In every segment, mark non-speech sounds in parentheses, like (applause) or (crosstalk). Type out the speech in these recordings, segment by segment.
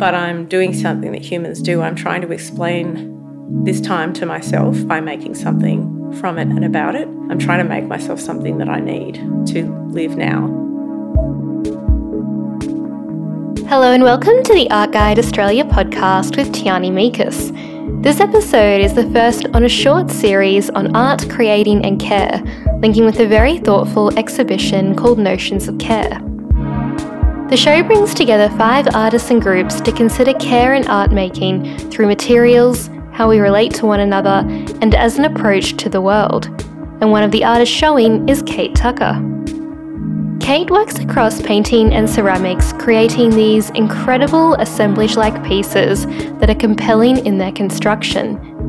but I'm doing something that humans do. I'm trying to explain this time to myself by making something from it and about it. I'm trying to make myself something that I need to live now. Hello and welcome to the Art Guide Australia podcast with Tiarney Miekus. This episode is the first on a short series on art, creating, and care, linking with a very thoughtful exhibition called Notions of Care. The show brings together five artists and groups to consider care and art making through materials, how we relate to one another, and as an approach to the world. And one of the artists showing is Kate Tucker. Kate works across painting and ceramics, creating these incredible assemblage like pieces that are compelling in their construction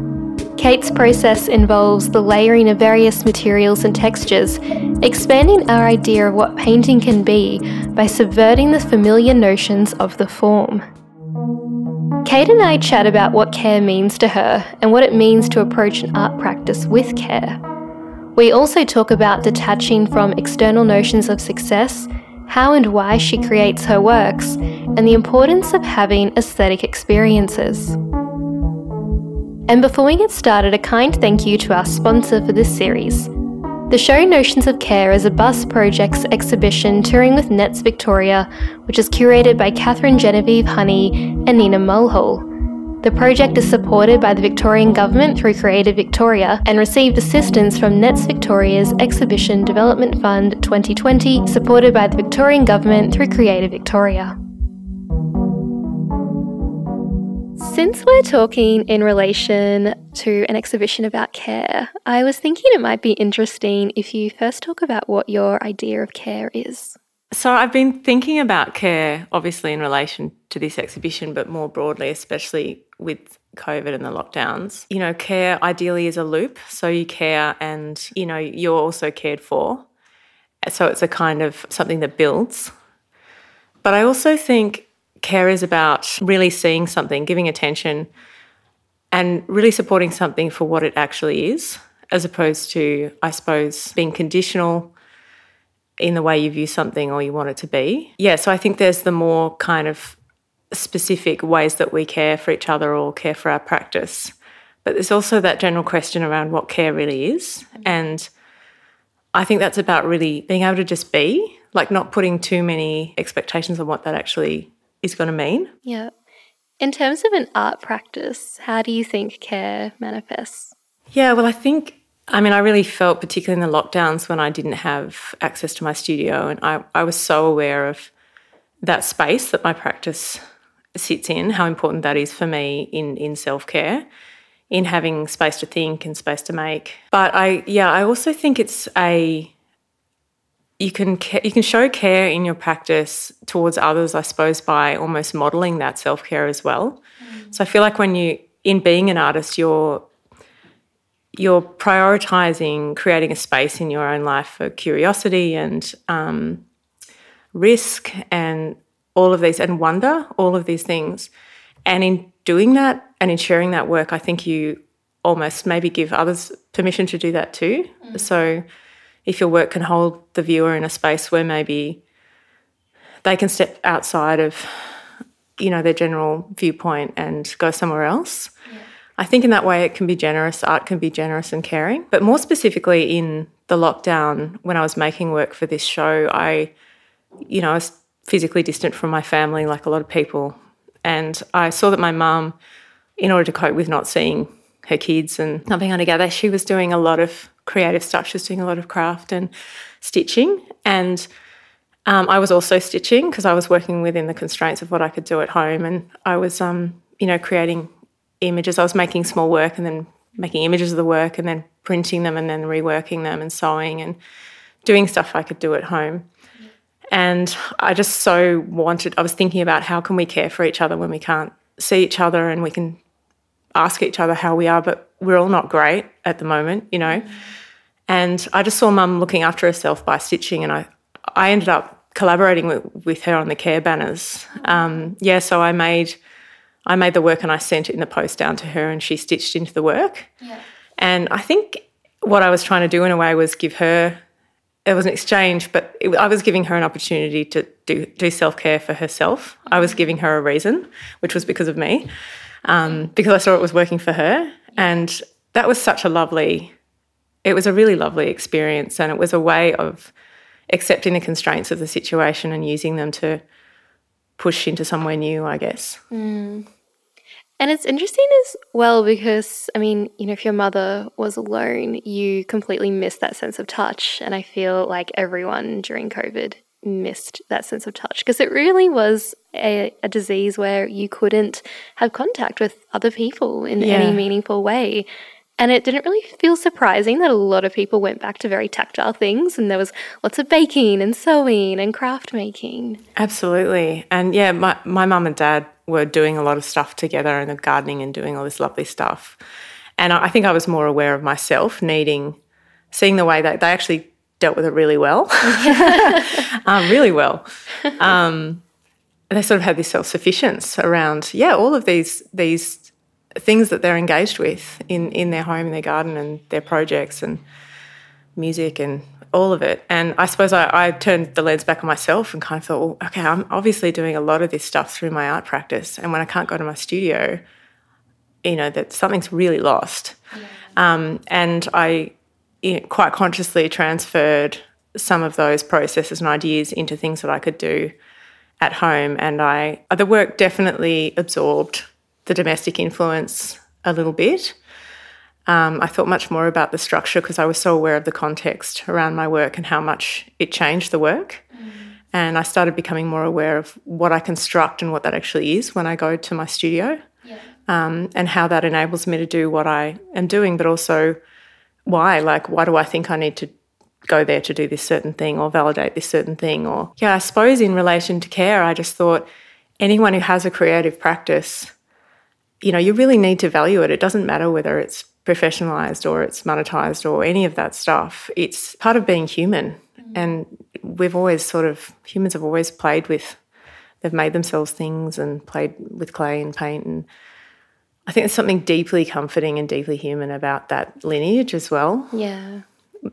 Kate's process involves the layering of various materials and textures, expanding our idea of what painting can be by subverting the familiar notions of the form. Kate and I chat about what care means to her and what it means to approach an art practice with care. We also talk about detaching from external notions of success, how and why she creates her works, and the importance of having aesthetic experiences. And before we get started, a kind thank you to our sponsor for this series. The show Notions of Care is a bus projects exhibition touring with Nets Victoria, which is curated by Catherine Genevieve Honey and Nina Mulhall. The project is supported by the Victorian Government through Creative Victoria and received assistance from Nets Victoria's Exhibition Development Fund 2020, supported by the Victorian Government through Creative Victoria. Since we're talking in relation to an exhibition about care, I was thinking it might be interesting if you first talk about what your idea of care is. So, I've been thinking about care, obviously, in relation to this exhibition, but more broadly, especially with COVID and the lockdowns. You know, care ideally is a loop. So, you care and, you know, you're also cared for. So, it's a kind of something that builds. But I also think care is about really seeing something, giving attention, and really supporting something for what it actually is, as opposed to, I suppose, being conditional in the way you view something or you want it to be. Yeah, so I think there's the more kind of specific ways that we care for each other or care for our practice. But there's also that general question around what care really is. And I think that's about really being able to just be, like not putting too many expectations on what that actually is going to mean. Yeah. In terms of an art practice, how do you think care manifests? Yeah, well, I think, I mean, I really felt, particularly in the lockdowns when I didn't have access to my studio, and I, I was so aware of that space that my practice sits in, how important that is for me in, in self care, in having space to think and space to make. But I, yeah, I also think it's a you can you can show care in your practice towards others, I suppose, by almost modeling that self care as well. Mm. So I feel like when you in being an artist, you're you're prioritizing creating a space in your own life for curiosity and um, risk and all of these and wonder, all of these things. And in doing that and in sharing that work, I think you almost maybe give others permission to do that too. Mm. So if your work can hold the viewer in a space where maybe they can step outside of you know their general viewpoint and go somewhere else. Yeah. i think in that way it can be generous art can be generous and caring. But more specifically in the lockdown when i was making work for this show i you know i was physically distant from my family like a lot of people. And i saw that my mum in order to cope with not seeing her kids and not being together she was doing a lot of creative stuff. She was doing a lot of craft and stitching. And um, I was also stitching because I was working within the constraints of what I could do at home. And I was, um, you know, creating images. I was making small work and then making images of the work and then printing them and then reworking them and sewing and doing stuff I could do at home. And I just so wanted, I was thinking about how can we care for each other when we can't see each other and we can ask each other how we are, but we're all not great at the moment, you know. Mm-hmm. And I just saw mum looking after herself by stitching, and I, I ended up collaborating with, with her on the care banners. Um, yeah, so I made, I made the work and I sent it in the post down to her, and she stitched into the work. Yeah. And I think what I was trying to do in a way was give her it was an exchange, but it, I was giving her an opportunity to do do self care for herself. I was giving her a reason, which was because of me, um, because I saw it was working for her, and that was such a lovely. It was a really lovely experience, and it was a way of accepting the constraints of the situation and using them to push into somewhere new. I guess. Mm. And it's interesting as well because, I mean, you know, if your mother was alone, you completely missed that sense of touch. And I feel like everyone during COVID missed that sense of touch because it really was a, a, disease where you couldn't have contact with other people in yeah. any meaningful way. And it didn't really feel surprising that a lot of people went back to very tactile things and there was lots of baking and sewing and craft making. Absolutely. And yeah, my, my mum and dad were doing a lot of stuff together and the gardening and doing all this lovely stuff. And I think I was more aware of myself needing, seeing the way that they actually dealt with it really well, (laughs) um, really well. Um, they sort of had this self sufficiency around, yeah, all of these these things that they're engaged with in in their home, in their garden, and their projects and music and all of it. And I suppose I, I, turned the lens back on myself and kind of thought, well, okay, I'm obviously doing a lot of this stuff through my art practice. And when I can't go to my studio, you know, that something's really lost. Yeah. Um, and I quite consciously transferred some of those processes and ideas into things that I could do at home. And I, the work definitely absorbed the domestic influence a little bit. Um, I thought much more about the structure because I was so aware of the context around my work and how much it changed the work. Mm. And I started becoming more aware of what I construct and what that actually is when I go to my studio yeah. um, and how that enables me to do what I am doing, but also why. Like, why do I think I need to go there to do this certain thing or validate this certain thing? Or, yeah, I suppose in relation to care, I just thought anyone who has a creative practice, you know, you really need to value it. It doesn't matter whether it's professionalized or it's monetized or any of that stuff. It's part of being human. Mm. And we've always sort of, humans have always played with, they've made themselves things and played with clay and paint. And I think there's something deeply comforting and deeply human about that lineage as well. Yeah.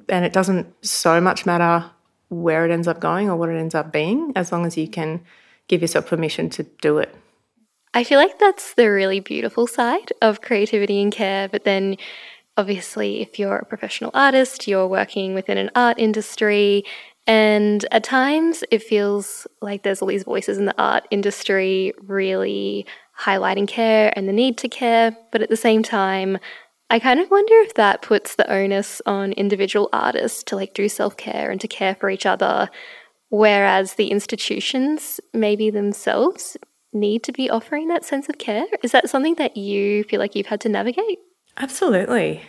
And it doesn't so much matter where it ends up going or what it ends up being, as long as you can give yourself permission to do it. I feel like that's the really beautiful side of creativity and care. But then, obviously, if you're a professional artist, you're working within an art industry. And at times, it feels like there's all these voices in the art industry really highlighting care and the need to care. But at the same time, I kind of wonder if that puts the onus on individual artists to like do self care and to care for each other, whereas the institutions maybe themselves need to be offering that sense of care? Is that something that you feel like you've had to navigate? Absolutely.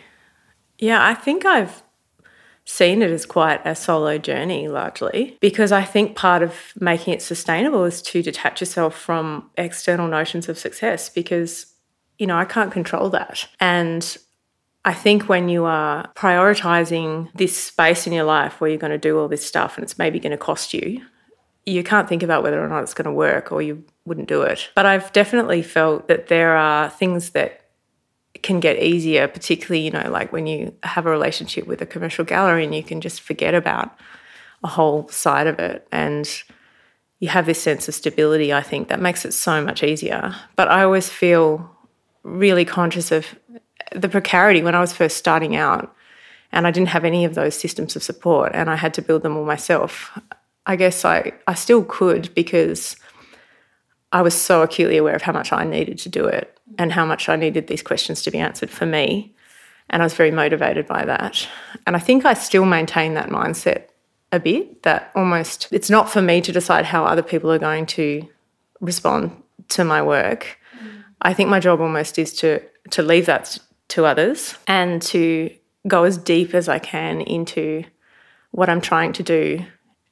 Yeah, I think I've seen it as quite a solo journey largely because I think part of making it sustainable is to detach yourself from external notions of success because, you know, I can't control that. And I think when you are prioritizing this space in your life where you're going to do all this stuff and it's maybe going to cost you, you can't think about whether or not it's going to work or you wouldn't do it. But I've definitely felt that there are things that can get easier, particularly, you know, like when you have a relationship with a commercial gallery and you can just forget about a whole side of it. And you have this sense of stability, I think that makes it so much easier. But I always feel really conscious of the precarity when I was first starting out and I didn't have any of those systems of support and I had to build them all myself. I guess I, I still could because I was so acutely aware of how much I needed to do it and how much I needed these questions to be answered for me. And I was very motivated by that. And I think I still maintain that mindset a bit that almost it's not for me to decide how other people are going to respond to my work. Mm. I think my job almost is to to leave that to others and to go as deep as I can into what I'm trying to do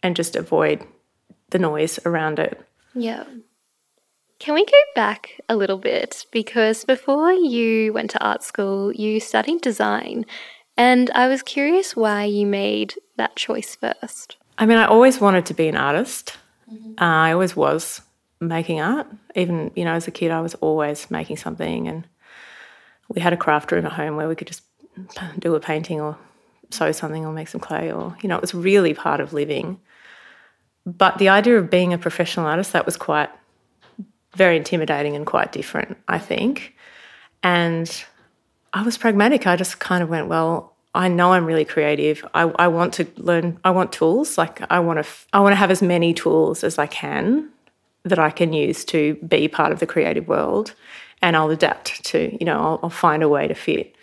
and just avoid the noise around it. Yeah. Can we go back a little bit? Because before you went to art school, you studied design. And I was curious why you made that choice first. I mean, I always wanted to be an artist. Mm-hmm. Uh, I always was making art. Even, you know, as a kid, I was always making something. And we had a craft room at home where we could just do a painting or sew something or make some clay or, you know, it was really part of living. But the idea of being a professional artist, that was quite very intimidating and quite different, I think. And I was pragmatic. I just kind of went, well, I know I'm really creative. I, I want to learn. I want tools. Like I want to. I want to have as many tools as I can that I can use to be part of the creative world, and I'll adapt to. You know, I'll, I'll find a way to fit.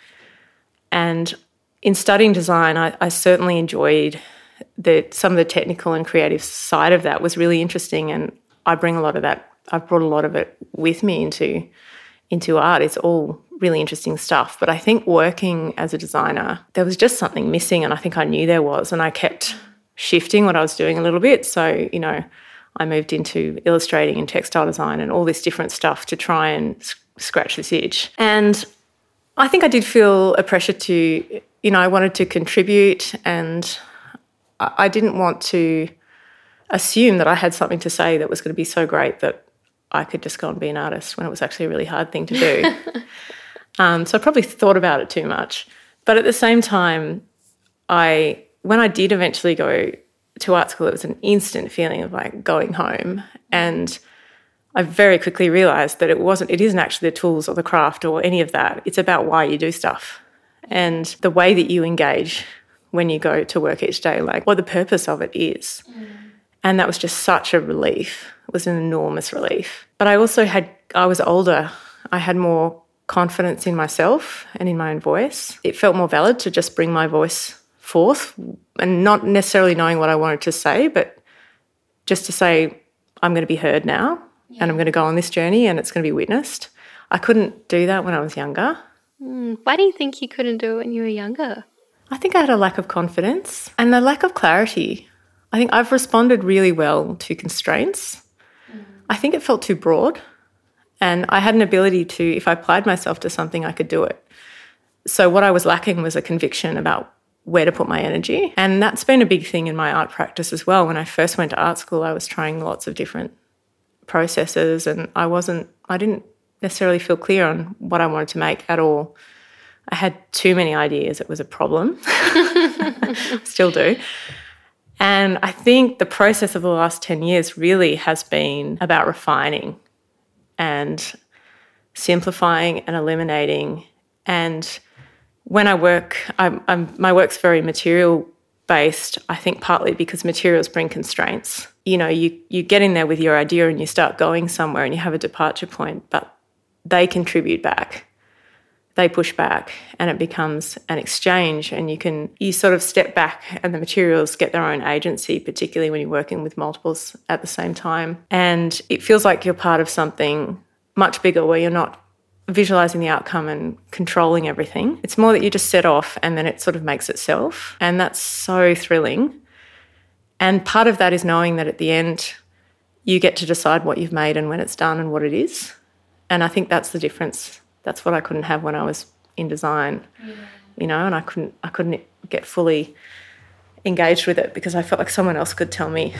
And in studying design, I, I certainly enjoyed that some of the technical and creative side of that was really interesting, and I bring a lot of that. I've brought a lot of it with me into into art. It's all really interesting stuff. But I think working as a designer, there was just something missing, and I think I knew there was, and I kept shifting what I was doing a little bit. So you know, I moved into illustrating and textile design and all this different stuff to try and scratch this itch. And I think I did feel a pressure to, you know, I wanted to contribute and I didn't want to assume that I had something to say that was going to be so great that I could just go and be an artist when it was actually a really hard thing to do. (laughs) um, so I probably thought about it too much. But at the same time, I when I did eventually go to art school, it was an instant feeling of like going home. And I very quickly realized that it wasn't, it isn't actually the tools or the craft or any of that. It's about why you do stuff and the way that you engage when you go to work each day, like what the purpose of it is. Mm. And that was just such a relief. It was an enormous relief. But I also had, I was older. I had more confidence in myself and in my own voice. It felt more valid to just bring my voice forth and not necessarily knowing what I wanted to say, but just to say, I'm going to be heard now yeah. and I'm going to go on this journey and it's going to be witnessed. I couldn't do that when I was younger. Mm, why do you think you couldn't do it when you were younger? I think I had a lack of confidence and a lack of clarity. I think I've responded really well to constraints. Mm. I think it felt too broad. And I had an ability to, if I applied myself to something, I could do it. So, what I was lacking was a conviction about where to put my energy. And that's been a big thing in my art practice as well. When I first went to art school, I was trying lots of different processes and I wasn't, I didn't necessarily feel clear on what I wanted to make at all. I had too many ideas. It was a problem. (laughs) Still do. And I think the process of the last 10 years really has been about refining and simplifying and eliminating and when I work, I'm, I'm, my work's very material based. I think partly because materials bring constraints. You know, you you get in there with your idea and you start going somewhere and you have a departure point, but they contribute back. They push back and it becomes an exchange and you can you sort of step back and the materials get their own agency, particularly when you're working with multiples at the same time. And it feels like you're part of something much bigger where you're not visualizing the outcome and controlling everything. It's more that you just set off and then it sort of makes itself. And that's so thrilling. And part of that is knowing that at the end, you get to decide what you've made and when it's done and what it is. And I think that's the difference. That's what I couldn't have when I was in design, yeah. you know, and I couldn't, I couldn't get fully engaged with it because I felt like someone else could tell me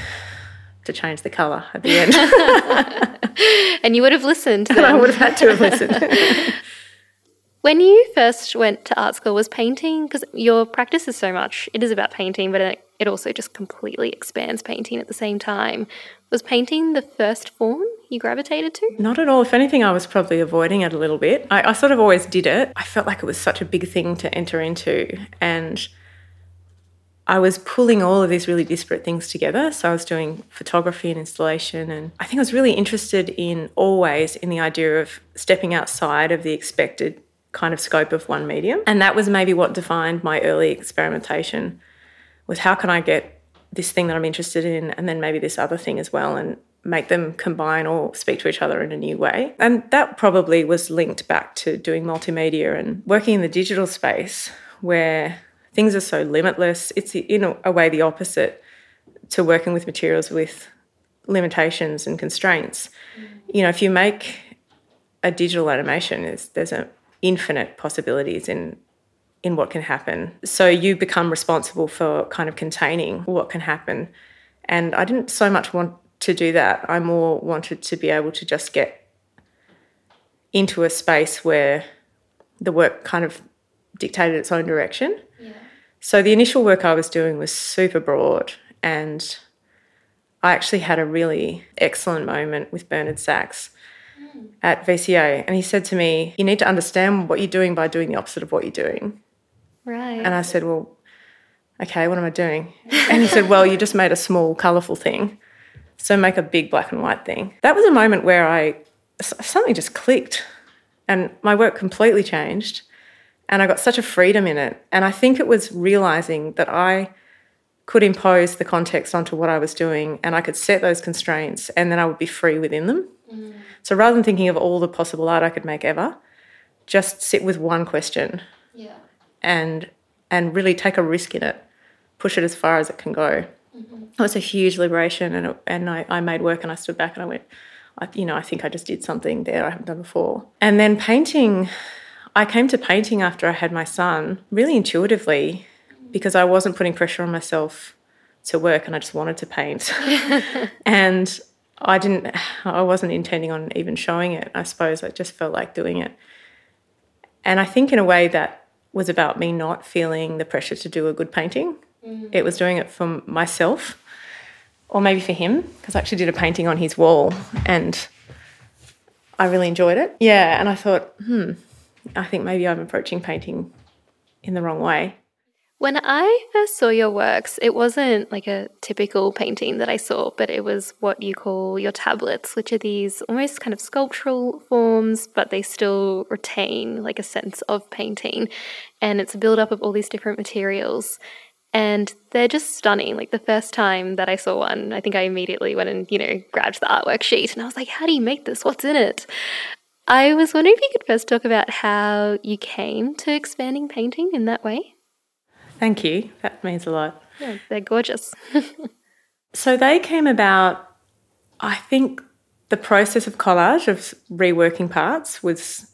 to change the colour at the end. (laughs) and you would have listened. (laughs) I would have had to have listened. (laughs) when you first went to art school, was painting, because your practice is so much, it is about painting, but it, it also just completely expands painting at the same time. Was painting the first form you gravitated to? Not at all. If anything, I was probably avoiding it a little bit. I, I sort of always did it. I felt like it was such a big thing to enter into. And I was pulling all of these really disparate things together. So I was doing photography and installation, and I think I was really interested in always in the idea of stepping outside of the expected kind of scope of one medium. And that was maybe what defined my early experimentation was how can I get this thing that I'm interested in and then maybe this other thing as well and make them combine or speak to each other in a new way. And that probably was linked back to doing multimedia and working in the digital space where things are so limitless. It's in a way the opposite to working with materials with limitations and constraints. Mm. You know, if you make a digital animation, there's, there's a infinite possibilities in in what can happen. So you become responsible for kind of containing what can happen. And I didn't so much want to do that. I more wanted to be able to just get into a space where the work kind of dictated its own direction. Yeah. So the initial work I was doing was super broad, and I actually had a really excellent moment with Bernhard Sachs mm. at VCA, and he said to me, "You need to understand what you're doing by doing the opposite of what you're doing." Right. And I said, "Well, okay, what am I doing?" (laughs) And he said, "Well, you just made a small, colourful thing, so make a big black and white thing." That was a moment where I something just clicked, and my work completely changed, and I got such a freedom in it. And I think it was realizing that I could impose the context onto what I was doing, and I could set those constraints, and then I would be free within them. Mm. So rather than thinking of all the possible art I could make ever, just sit with one question yeah. And and really take a risk in it, push it as far as it can go. Mm-hmm. It was a huge liberation, and it, and I, I made work, and I stood back and I went, I, you know, I think I just did something there I haven't done before. And then painting, I came to painting after I had my son, really intuitively, because I wasn't putting pressure on myself to work, and I just wanted to paint, (laughs) and I didn't, I wasn't intending on even showing it. I suppose I just felt like doing it. And I think in a way that was about me not feeling the pressure to do a good painting. It was doing it for myself or maybe for him because I actually did a painting on his wall and I really enjoyed it. Yeah, and I thought, hmm, I think maybe I'm approaching painting in the wrong way. When I first saw your works, it wasn't like a typical painting that I saw, but it was what you call your tablets, which are these almost kind of sculptural forms, but they still retain like a sense of painting. And it's a build up of all these different materials. And they're just stunning. Like the first time that I saw one, I think I immediately went and, you know, grabbed the artwork sheet and I was like, how do you make this? What's in it? I was wondering if you could first talk about how you came to expanding painting in that way. Thank you. That means a lot. Yeah, they're gorgeous. (laughs) So they came about, I think the process of collage, of reworking parts, was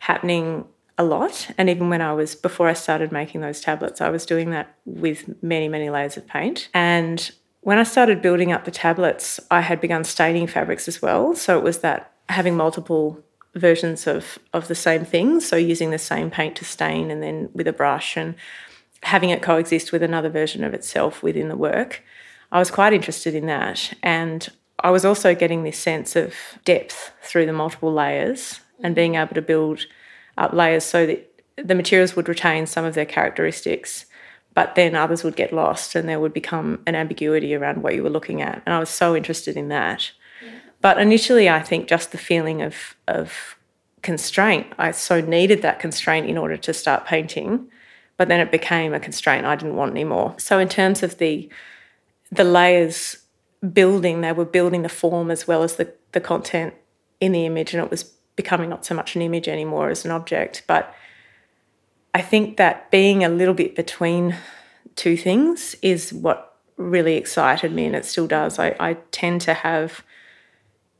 happening a lot. And even when I was, before I started making those tablets, I was doing that with many, many layers of paint. And when I started building up the tablets, I had begun staining fabrics as well. So it was that having multiple versions of, of the same thing. So using the same paint to stain and then with a brush and having it coexist with another version of itself within the work. I was quite interested in that. And I was also getting this sense of depth through the multiple layers and being able to build up layers so that the materials would retain some of their characteristics, but then others would get lost and there would become an ambiguity around what you were looking at. And I was so interested in that. But initially, I think just the feeling of, of constraint, I so needed that constraint in order to start painting. But then it became a constraint I didn't want anymore. So, in terms of the the layers building, they were building the form as well as the, the content in the image, and it was becoming not so much an image anymore as an object. But I think that being a little bit between two things is what really excited me, and it still does. I, I tend to have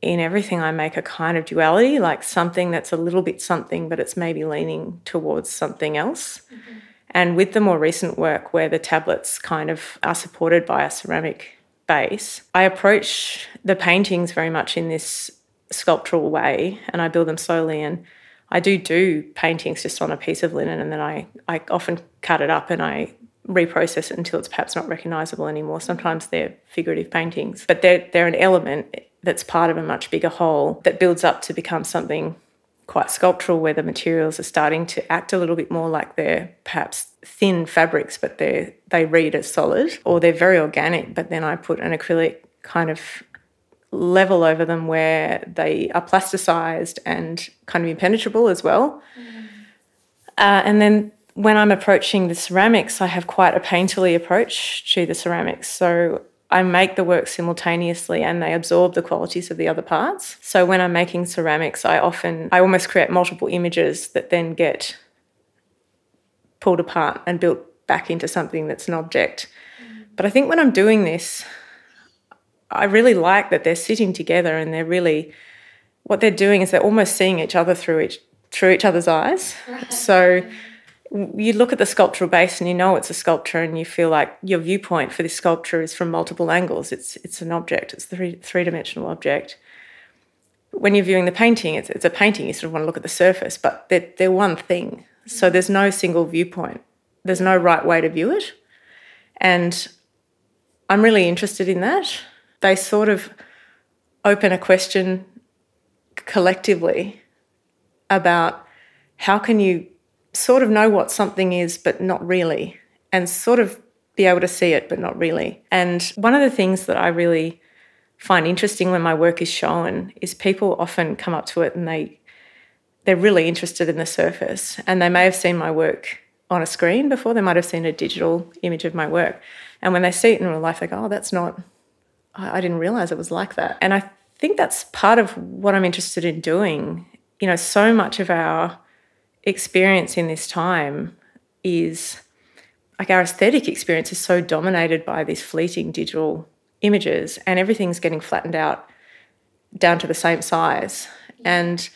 in everything I make a kind of duality, like something that's a little bit something, but it's maybe leaning towards something else. Mm-hmm. And with the more recent work where the tablets kind of are supported by a ceramic base, I approach the paintings very much in this sculptural way and I build them slowly and I do do paintings just on a piece of linen and then I, I often cut it up and I reprocess it until it's perhaps not recognizable anymore. Sometimes they're figurative paintings, but they're, they're an element that's part of a much bigger whole that builds up to become something quite sculptural where the materials are starting to act a little bit more like they're perhaps thin fabrics but they they read as solid or they're very organic but then I put an acrylic kind of level over them where they are plasticized and kind of impenetrable as well. Mm. Uh, and then when I'm approaching the ceramics, I have quite a painterly approach to the ceramics. So I make the work simultaneously and they absorb the qualities of the other parts. So when I'm making ceramics, I often, I almost create multiple images that then get pulled apart and built back into something that's an object. But I think when I'm doing this, I really like that they're sitting together and they're really, what they're doing is they're almost seeing each other through each through each other's eyes. So you look at the sculptural base and you know it's a sculpture and you feel like your viewpoint for this sculpture is from multiple angles. It's it's an object. It's a three three dimensional object. When you're viewing the painting, it's it's a painting. You sort of want to look at the surface, but they're they're one thing. So mm-hmm. there's no single viewpoint There's no right way to view it. And I'm really interested in that. They sort of open a question collectively about how can you sort of know what something is but not really and sort of be able to see it but not really. And one of the things that I really find interesting when my work is shown is people often come up to it and they they're really interested in the surface and they may have seen my work on a screen before. They might have seen a digital image of my work. And when they see it in real life they go oh that's not i didn't realize it was like that. And i think that's part of what i'm interested in doing. You know so much of our experience in this time is like our aesthetic experience is so dominated by these fleeting digital images and everything's getting flattened out down to the same size. And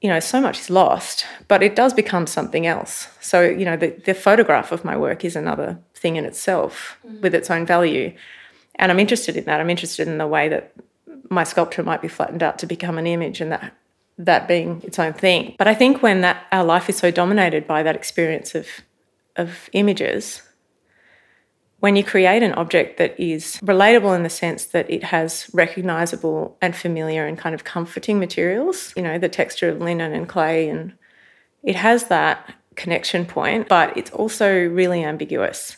you know so much is lost but it does become something else. So you know the, the photograph of my work is another thing in itself mm. with its own value. And i'm interested in that. I'm interested in the way that my sculpture might be flattened out to become an image and that that being its own thing but i think when that our life is so dominated by that experience of of images when you create an object that is relatable in the sense that it has recognizable and familiar and kind of comforting materials, you know, the texture of linen and clay, and it has that connection point, but it's also really ambiguous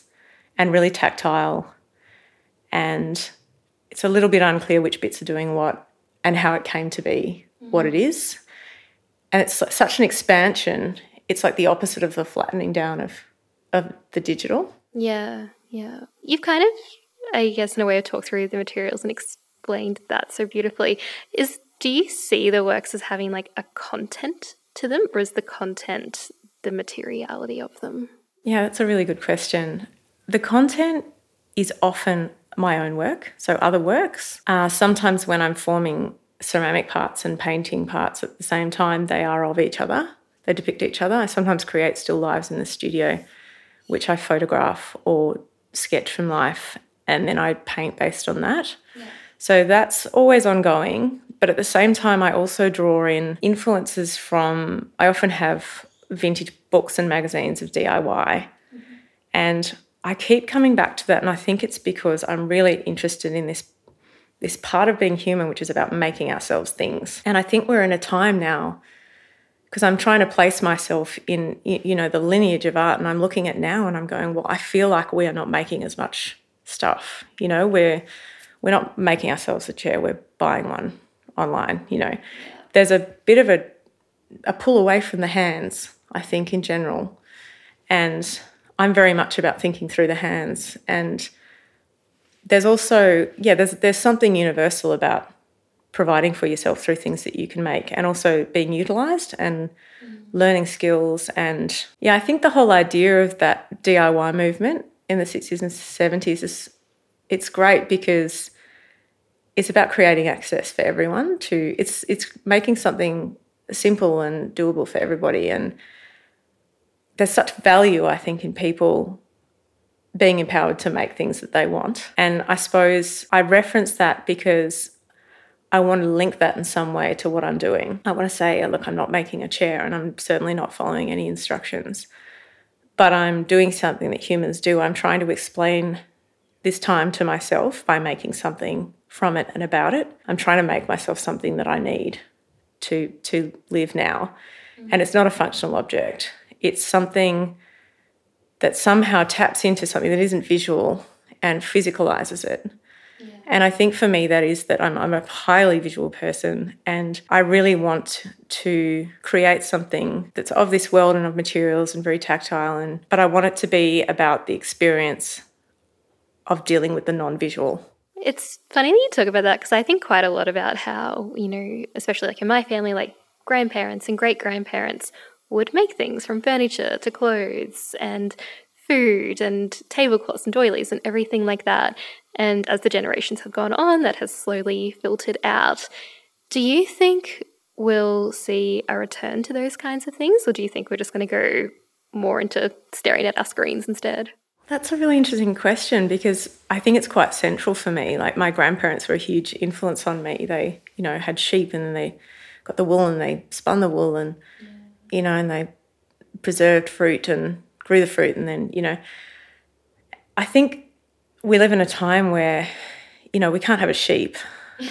and really tactile. And it's a little bit unclear which bits are doing what and how it came to be. What it is. And it's such an expansion. It's like the opposite of the flattening down of, of the digital. Yeah. Yeah. You've kind of, I guess, in a way, talked through the materials and explained that so beautifully. Is do you see the works as having like a content to them, or is the content the materiality of them? Yeah, that's a really good question. The content is often my own work, so other works. Uh, sometimes when I'm forming ceramic parts and painting parts at the same time, they are of each other. They depict each other. I sometimes create still lives in the studio, which I photograph or sketch from life and then I paint based on that. Yeah. So that's always ongoing. But at the same time, I also draw in influences from, I often have vintage books and magazines of DIY. Mm-hmm. And I keep coming back to that. And I think it's because I'm really interested in this. This part of being human, which is about making ourselves things. And I think we're in a time now because I'm trying to place myself in you know the lineage of art and I'm looking at now and I'm going well I feel like we are not making as much stuff. You know we're we're not making ourselves a chair we're buying one online you know. There's a bit of a a pull away from the hands I think in general. And I'm very much about thinking through the hands and there's also yeah there's there's something universal about providing for yourself through things that you can make and also being utilized and mm. learning skills and yeah i think the whole idea of that diy movement in the 60s and 70s is it's great because it's about creating access for everyone to it's it's making something simple and doable for everybody and there's such value i think in people being empowered to make things that they want and i suppose i reference that because I want to link that in some way to what I'm doing. I want to say, look, I'm not making a chair and I'm certainly not following any instructions, but I'm doing something that humans do. I'm trying to explain this time to myself by making something from it and about it. I'm trying to make myself something that I need to to live now. Mm-hmm. And it's not a functional object. It's something that somehow taps into something that isn't visual and physicalizes it and I think for me, that is that I'm, I'm a highly visual person and I really want to create something that's of this world and of materials and very tactile. And, but I want it to be about the experience of dealing with the non visual. It's funny that you talk about that because I think quite a lot about how, you know, especially like in my family, like grandparents and great grandparents would make things from furniture to clothes and food and tablecloths and doilies and everything like that. And as the generations have gone on, that has slowly filtered out. Do you think we'll see a return to those kinds of things, or do you think we're just going to go more into staring at our screens instead? That's a really interesting question because I think it's quite central for me. Like my grandparents were a huge influence on me. They, you know, had sheep and then they got the wool and they spun the wool and, yeah. You know, and they preserved fruit and grew the fruit, and then you know, I think we live in a time where you know we can't have a sheep,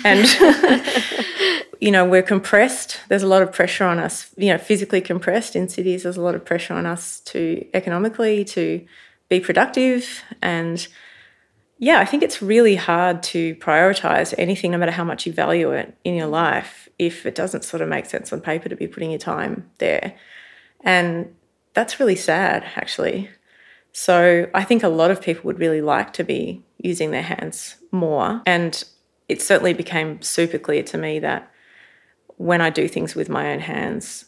and (laughs) you know we're compressed. There's a lot of pressure on us. You know, physically compressed in cities. There's a lot of pressure on us to economically to be productive and yeah, I think it's really hard to prioritize anything, no matter how much you value it in your life, if it doesn't sort of make sense on paper to be putting your time there. And that's really sad, actually. So I think a lot of people would really like to be using their hands more. And it certainly became super clear to me that when I do things with my own hands,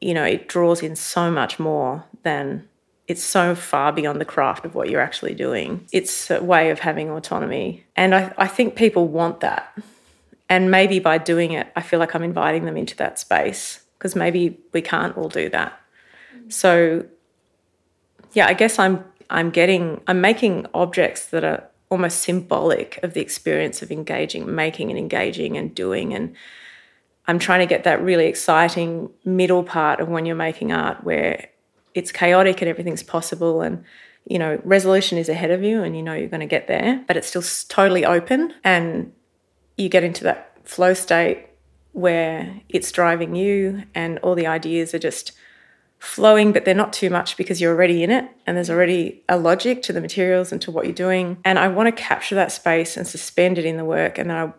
you know, it draws in so much more than it's so far beyond the craft of what you're actually doing. It's a way of having autonomy. And I, I think people want that. And maybe by doing it, I feel like I'm inviting them into that space because maybe we can't all do that. So yeah, I guess I'm I'm getting I'm making objects that are almost symbolic of the experience of engaging, making and engaging and doing and I'm trying to get that really exciting middle part of when you're making art where it's chaotic and everything's possible and you know resolution is ahead of you and you know you're going to get there but it's still totally open and you get into that flow state where it's driving you and all the ideas are just flowing but they're not too much because you're already in it and there's already a logic to the materials and to what you're doing and i want to capture that space and suspend it in the work and then i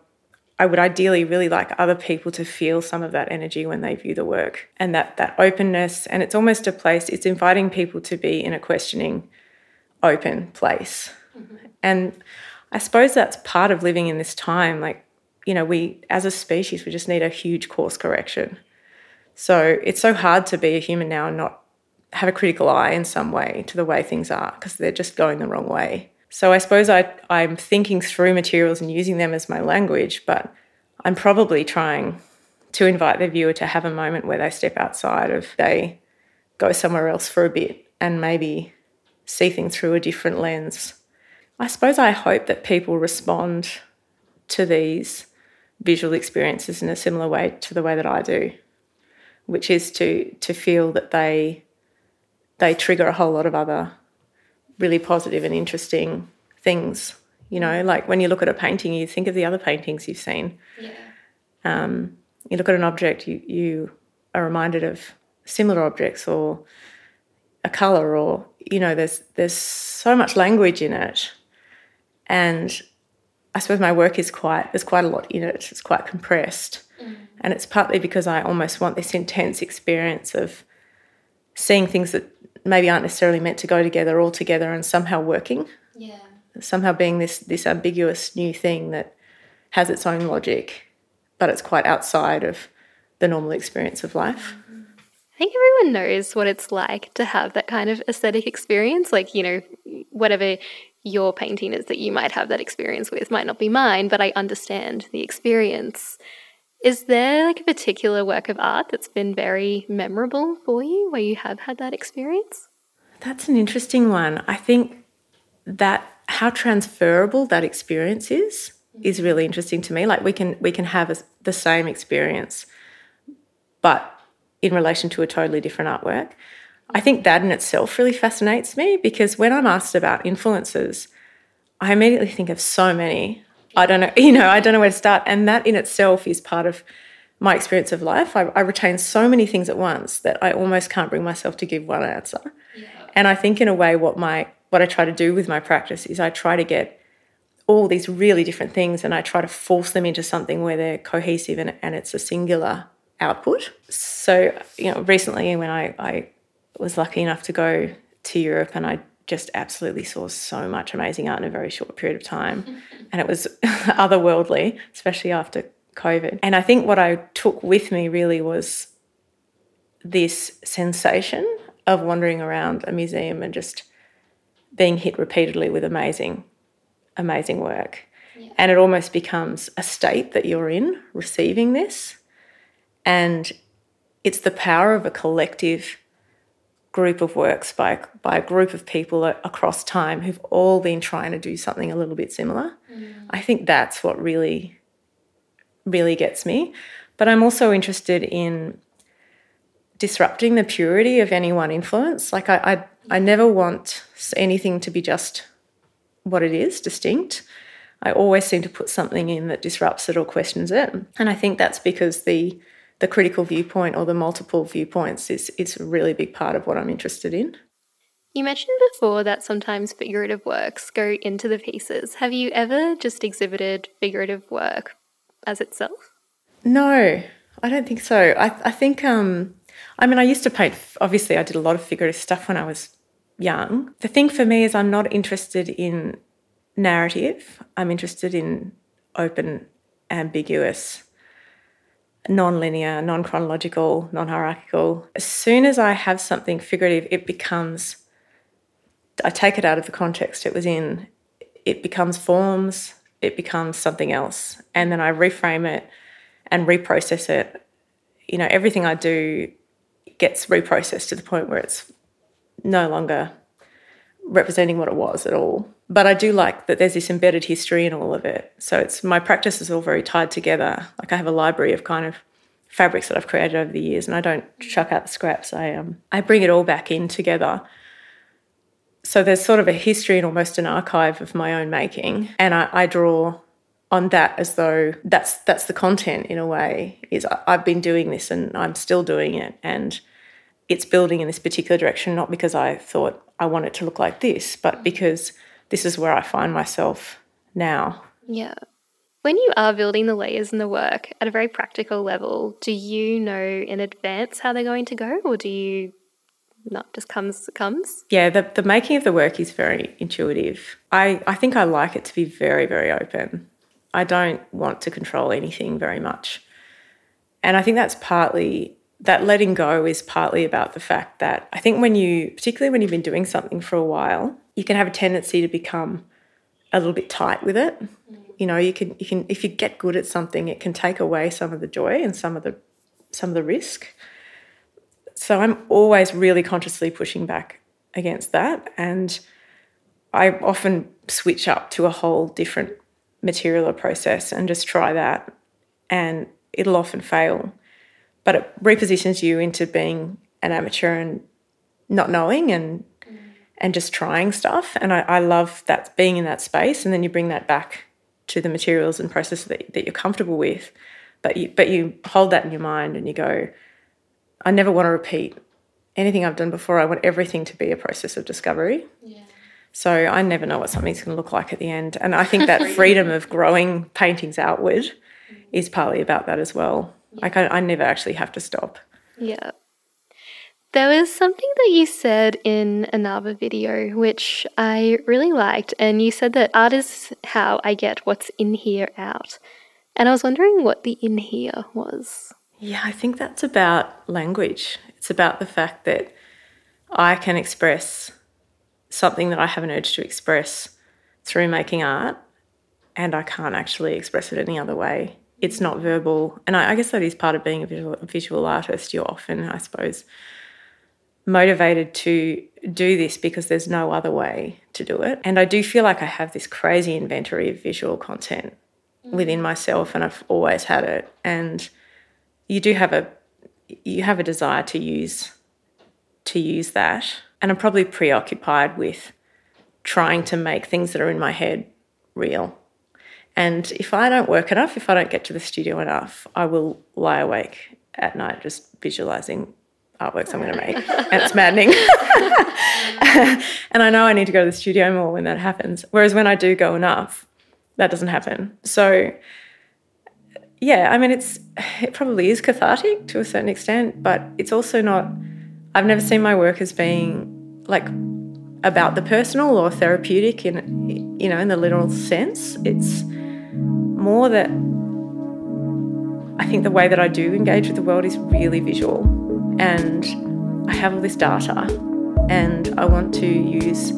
I would ideally really like other people to feel some of that energy when they view the work and that that openness and it's almost a place it's inviting people to be in a questioning open place. Mm-hmm. And I suppose that's part of living in this time like you know we as a species we just need a huge course correction. So it's so hard to be a human now and not have a critical eye in some way to the way things are because they're just going the wrong way. So I suppose I, I'm thinking through materials and using them as my language, but I'm probably trying to invite the viewer to have a moment where they step outside of they go somewhere else for a bit and maybe see things through a different lens. I suppose I hope that people respond to these visual experiences in a similar way to the way that I do, which is to to feel that they they trigger a whole lot of other really positive and interesting things. You know, like when you look at a painting, you think of the other paintings you've seen. Yeah. Um, you look at an object, you you are reminded of similar objects or a color, or you know, there's there's so much language in it, and I suppose my work is quite there's quite a lot in it. It's quite compressed, mm. and it's partly because I almost want this intense experience of seeing things that maybe aren't necessarily meant to go together all together and somehow working. Yeah. Somehow being this this ambiguous new thing that has its own logic, but it's quite outside of the normal experience of life. Mm-hmm. I think everyone knows what it's like to have that kind of aesthetic experience. Like, you know, whatever your painting is that you might have that experience with might not be mine, but I understand the experience. Is there like a particular work of art that's been very memorable for you where you have had that experience? That's an interesting one. I think that how transferable that experience is is really interesting to me. Like we can we can have a, the same experience, but in relation to a totally different artwork. I think that in itself really fascinates me because when I'm asked about influences, I immediately think of so many I don't know, (laughs) you know, I don't know where to start. And that in itself is part of my experience of life. I, I retain so many things at once that I almost can't bring myself to give one answer. Yeah. And I think in a way what my what I try to do with my practice is I try to get all these really different things and I try to force them into something where they're cohesive and, and it's a singular output. So, you know, recently when I, I was lucky enough to go to Europe and I just absolutely saw so much amazing art in a very short period of time. (laughs) And it was (laughs) otherworldly, especially after COVID. And I think what I took with me really was this sensation of wandering around a museum and just being hit repeatedly with amazing, amazing work. Yeah. And it almost becomes a state that you're in receiving this. And it's the power of a collective group of works by by a group of people across time who've all been trying to do something a little bit similar. Mm. I think that's what really really gets me. But I'm also interested in disrupting the purity of any one influence. Like I, I I never want anything to be just what it is, distinct. I always seem to put something in that disrupts it or questions it. And I think that's because the the critical viewpoint or the multiple viewpoints is is a really big part of what I'm interested in. You mentioned before that sometimes figurative works go into the pieces. Have you ever just exhibited figurative work as itself? No, I don't think so. I, I think, um, I mean, I used to paint, obviously, I did a lot of figurative stuff when I was young. The thing for me is I'm not interested in narrative, I'm interested in open, ambiguous, non linear, non chronological, non hierarchical. As soon as I have something figurative, it becomes I take it out of the context it was in, it becomes forms, it becomes something else. And then I reframe it and reprocess it. You know, everything I do gets reprocessed to the point where it's no longer representing what it was at all. But I do like that there's this embedded history in all of it. So it's my practice is all very tied together. Like I have a library of kind of fabrics that I've created over the years and I don't chuck out the scraps. I um I bring it all back in together so there's sort of a history and almost an archive of my own making, and I, I draw on that as though that's that's the content in a way. Is I've been doing this and I'm still doing it, and it's building in this particular direction, not because I thought I want it to look like this, but mm. because this is where I find myself now. Yeah. When you are building the layers and the work at a very practical level, do you know in advance how they're going to go, or do you not just comes comes. Yeah, the, the making of the work is very intuitive. I, I think I like it to be very, very open. I don't want to control anything very much. And I think that's partly that letting go is partly about the fact that I think when you, particularly when you've been doing something for a while, you can have a tendency to become a little bit tight with it. You know, you can you can if you get good at something, it can take away some of the joy and some of the some of the risk. So I'm always really consciously pushing back against that. And I often switch up to a whole different material or process and just try that. And it'll often fail. But it repositions you into being an amateur and not knowing and mm. and just trying stuff. And I, I love that being in that space. And then you bring that back to the materials and processes that, that you're comfortable with. But you but you hold that in your mind and you go, I never want to repeat anything I've done before. I want everything to be a process of discovery. Yeah. So I never know what something's going to look like at the end. And I think that (laughs) freedom of growing paintings outward is partly about that as well. Yeah. Like I, I never actually have to stop. Yeah. There was something that you said in another video which I really liked, and you said that art is how I get what's in here out. And I was wondering what the in here was. Yeah, I think that's about language. It's about the fact that I can express something that I have an urge to express through making art, and I can't actually express it any other way. It's not verbal. And I, I guess that is part of being a visual, a visual artist. You're often, I suppose, motivated to do this because there's no other way to do it. And I do feel like I have this crazy inventory of visual content mm. within myself, and I've always had it. And you do have a you have a desire to use to use that and i'm probably preoccupied with trying to make things that are in my head real and if i don't work enough if i don't get to the studio enough i will lie awake at night just visualizing artworks i'm going to make (laughs) and it's maddening (laughs) and i know i need to go to the studio more when that happens whereas when i do go enough that doesn't happen so yeah, I mean, it's it probably is cathartic to a certain extent, but it's also not. I've never seen my work as being like about the personal or therapeutic in you know in the literal sense. It's more that I think the way that I do engage with the world is really visual, and I have all this data, and I want to use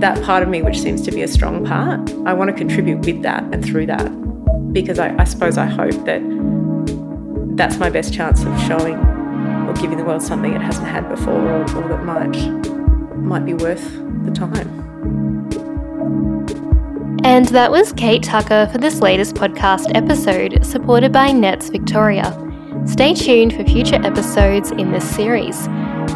that part of me, which seems to be a strong part. I want to contribute with that and through that because I, I suppose I hope that that's my best chance of showing or giving the world something it hasn't had before or, or that might might be worth the time. And that was Kate Tucker for this latest podcast episode, supported by Nets Victoria. Stay tuned for future episodes in this series.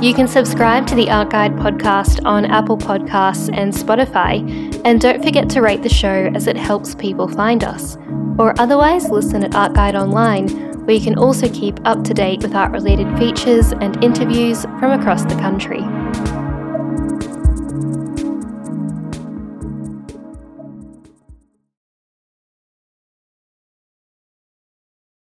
You can subscribe to the Art Guide podcast on Apple Podcasts and Spotify, and don't forget to rate the show as it helps people find us. Or otherwise, listen at Art Guide Online, where you can also keep up to date with art related features and interviews from across the country.